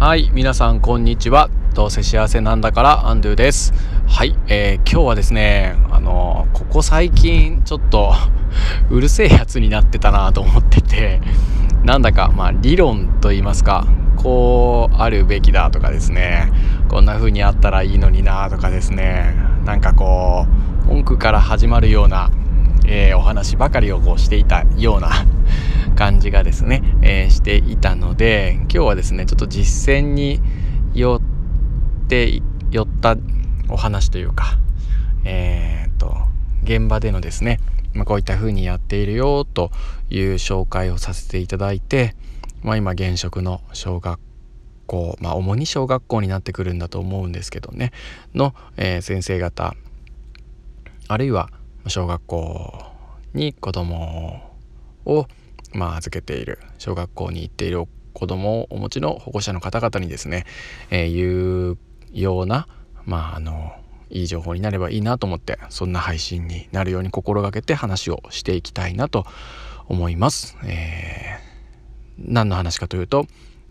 はい皆さんこんにちは。どうせ幸せなんだからアンドゥです。はい、えー、今日はですねあのここ最近ちょっと うるせえやつになってたなと思っててなんだかまあ理論と言いますかこうあるべきだとかですねこんな風にあったらいいのになとかですねなんかこう文句から始まるような、えー、お話ばかりをこうしていたような感じがですね、えー、していたので今日はですねちょっと実践によって寄ったお話というかえー、っと現場でのですね、まあ、こういった風にやっているよという紹介をさせていただいて、まあ、今現職の小学校まあ主に小学校になってくるんだと思うんですけどねの、えー、先生方あるいは小学校に子供をまあ、預けている小学校に行っている子供をお持ちの保護者の方々にですね、えー、言うような、まあ、あのいい情報になればいいなと思ってそんな配信になるように心がけて話をしていきたいなと思います。えー、何の話かというと、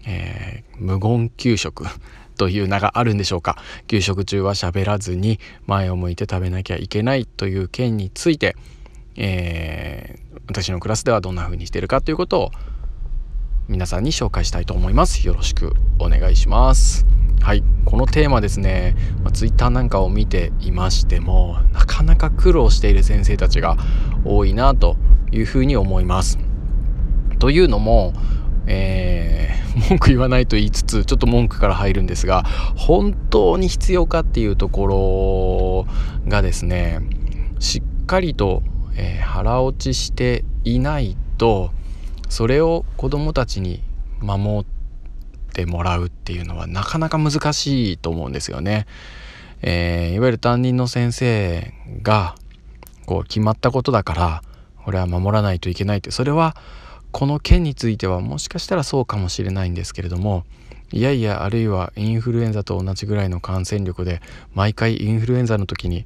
えー、無言給食という名があるんでしょうか給食中は喋らずに前を向いて食べなきゃいけないという件について、えー、私のクラスではどんな風にしてるかということを皆さんに紹介したいと思います。よろしくお願いします。はい。このテーマですね、まあ、Twitter なんかを見ていましてもなかなか苦労している先生たちが多いなというふうに思います。というのもえー、文句言わないと言いつつちょっと文句から入るんですが本当に必要かっていうところがですねしっかりとえー、腹落ちしていないとそれを子どもたちに守ってもらうっていうのはなかなか難しいと思うんですよね。えー、いわゆる担任の先生がこう決まったことだからこれは守らないといけないってそれはこの件についてはもしかしたらそうかもしれないんですけれどもいやいやあるいはインフルエンザと同じぐらいの感染力で毎回インフルエンザの時に、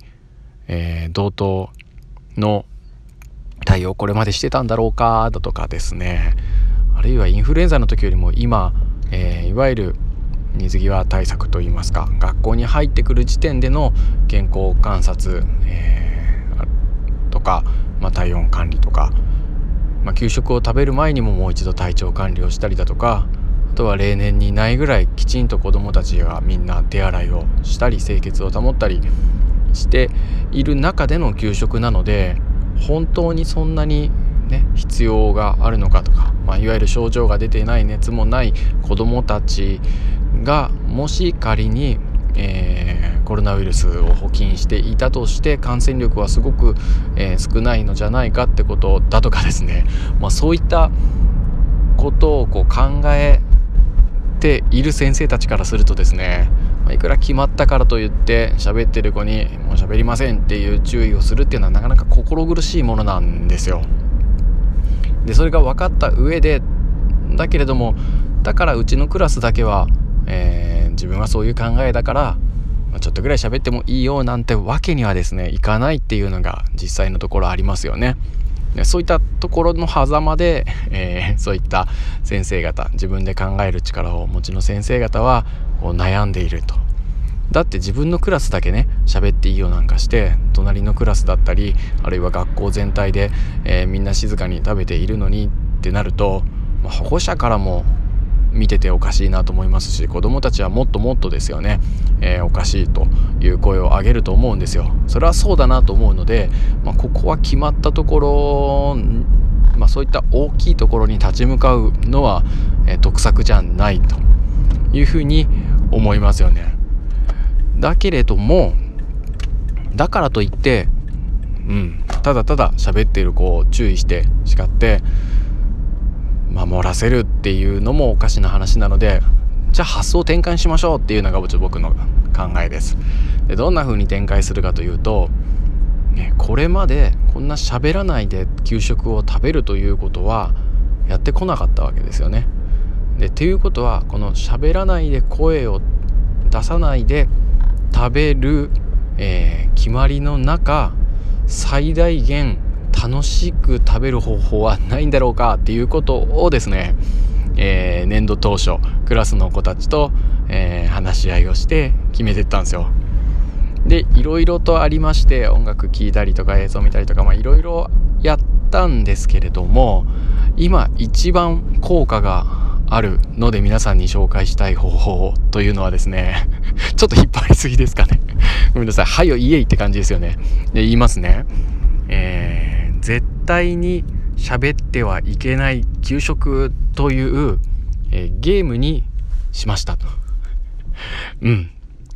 えー、同等の対応これまでしてたんだろうかだとかですね。あるいはインフルエンザの時よりも今、えー、いわゆる水際対策といいますか学校に入ってくる時点での健康観察、えー、とか、まあ、体温管理とか、まあ、給食を食べる前にももう一度体調管理をしたりだとかあとは例年にないぐらいきちんと子どもたちがみんな手洗いをしたり清潔を保ったりしている中での給食なので本当にそんなにね必要があるのかとか、まあ、いわゆる症状が出てない熱もない子どもたちがもし仮に、えー、コロナウイルスを補菌していたとして感染力はすごく、えー、少ないのじゃないかってことだとかですね、まあ、そういったことをこう考えている先生たちからするとですねまあ、いくら決まったからといって喋ってる子に「もう喋りません」っていう注意をするっていうのはなかなか心苦しいものなんですよ。でそれが分かった上でだけれどもだからうちのクラスだけは、えー、自分はそういう考えだから、ま、ちょっとぐらい喋ってもいいよなんてわけにはですねいかないっていうのが実際のところありますよね。そういったところの狭間で、えー、そういった先生方自分で考える力をお持ちの先生方はこう悩んでいると。だって自分のクラスだけね喋っていいよなんかして隣のクラスだったりあるいは学校全体で、えー、みんな静かに食べているのにってなると、ま、保護者からも見てておかしいなと思いますし子どもたちはもっともっとですよね、えー、おかしいという声を上げると思うんですよ。それはそうだなと思うので、まあ、ここは決まったところ、まあ、そういった大きいところに立ち向かうのは、えー、得策じゃないというふうに思いますよね。だけれどもだからといってうん、ただただ喋っている子を注意して叱って守らせるっていうのもおかしな話なのでじゃあ発想を転換しましょうっていうのが僕の考えです。でどんな風に展開するかというと、ね、これまでこんな喋らないで給食を食べるということはやってこなかったわけですよね。でっていうことはこの喋らないで声を出さないで食べる、えー、決まりの中最大限楽しく食べる方法はないんだろうかっていうことをですね、えー、年度当初クラスの子たちと、えー、話し合いをして決めてったんですよ。でいろいろとありまして音楽聴いたりとか映像見たりとかまあいろいろやったんですけれども今一番効果があるので皆さんに紹介したい方法というのはですね ちょっと引っ張りすぎですかね。ごめんなさい「はよイエイ」って感じですよね。で言いますね、絶対に喋ってはいけない給食という、えー、ゲームにしましたと。うん。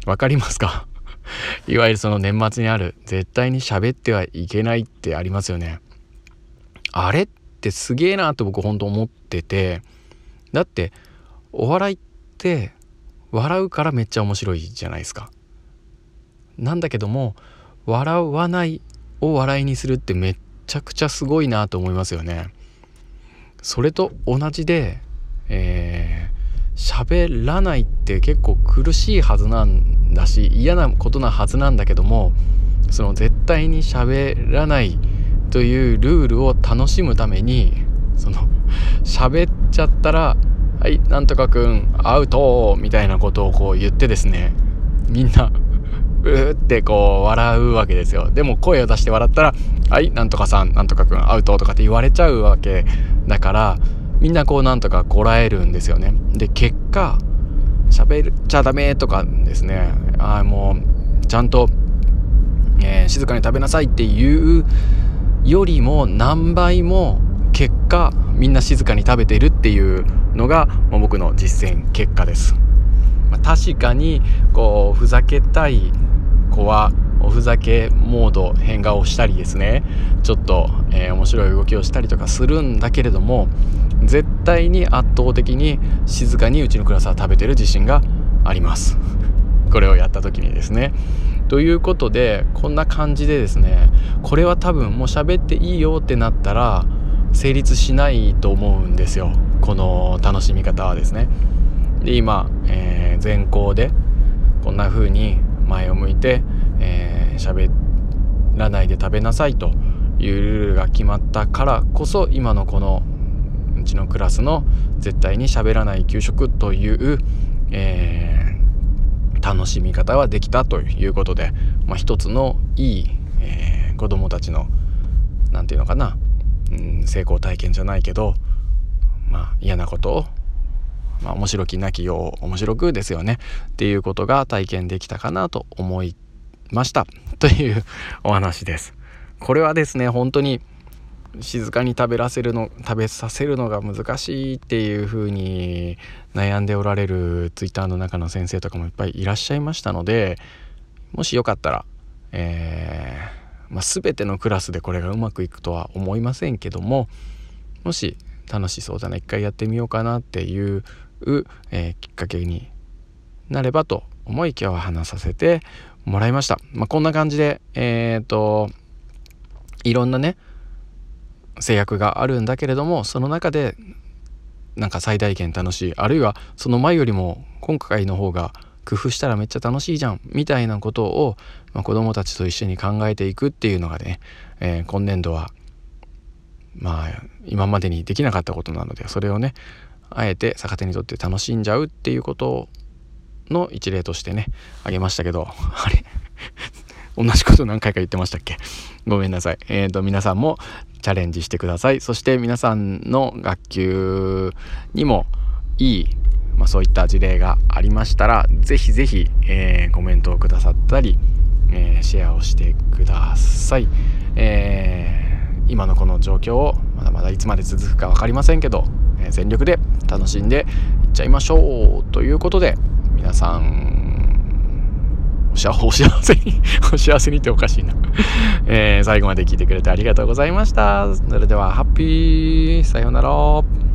わかりますか？いわゆるその年末にある絶対に喋ってはいけないってありますよね。あれってすげえなって僕本当思っててだってお笑いって笑うからめっちゃ面白いじゃないですか。なんだけども笑わないを笑いにするってめっちゃくちゃすごいなと思いますよね。それと同じでえー、喋らないって結構苦しいはずなんだし嫌なことなはずなんだけどもその絶対に喋らないというルールを楽しむためにその喋っちゃったら「はいなんとかくんアウト」みたいなことをこう言ってですねみんなうってこう笑うわけですよ。でも声を出して笑ったら「はいなんとかさんなんとかくんアウト」とかって言われちゃうわけだからみんなこうなんとかこらえるんですよね。で結果喋っちゃダメとかですね。あもうちゃんと、えー、静かに食べなさいっていうよりも何倍も結果みんな静かに食べてるっていうのが、ま、僕の実践結果です、ま、確かにこうふざけたい子はおふざけモード変顔したりですね。ちょっと、えー、面白い動きをしたりとかするんだけれども絶対に圧倒的に静かにうちのクラスは食べてる自信があります。これをやった時にですね。ということでこんな感じでですねこれは多分もう喋っていいよってなったら成立しないと思うんですよ。この楽しみ方はですね。で今、えー、全校でこんな風に前を向いてえー、らないで食べなさいというルールが決まったからこそ今のこのうちのクラスの絶対に喋らない給食という、えー、楽しみ方はできたということで、まあ、一つのいい、えー、子どもたちの何て言うのかな、うん、成功体験じゃないけど、まあ、嫌なことをまあ、面白きなきよう面白くですよね。っていうことが体験できたかなと思いました。というお話です。これはですね本当に静かに食べらせるの食べさせるのが難しいっていう風に悩んでおられる twitter の中の先生とかもいっぱいいらっしゃいましたのでもしよかったら、えー、まあ、全てのクラスでこれがうまくいくとは思いませんけどももし楽しそうだな一回やってみようかなっていう、うえー、きっかけになればと思い今日は話させてもらいました。まあ、こんな感じで、えっ、ー、と、いろんなね、制約があるんだけれども、その中で、なんか最大限楽しい、あるいはその前よりも今回の方が工夫したらめっちゃ楽しいじゃん、みたいなことを、まあ、子供たちと一緒に考えていくっていうのがね、えー、今年度は、まあ、今までにできなかったことなので、それをね、あえて逆手にとって楽しんじゃうっていうことの一例としてねあげましたけど あれ？同じこと何回か言ってましたっけ？ごめんなさい。えっ、ー、と皆さんもチャレンジしてください。そして皆さんの学級にもいい、まあ、そういった事例がありましたら是非是非、えー、コメントをくださったり、えー、シェアをしてください。えー、今のこの状況をまだまだいつまで続くか分かりませんけど、え全力で楽しんでいっちゃいましょうということで皆さんお幸せに お幸せにっておかしいな。えー、最後まで聞いてくれてありがとうございました。それではハッピーさようなら。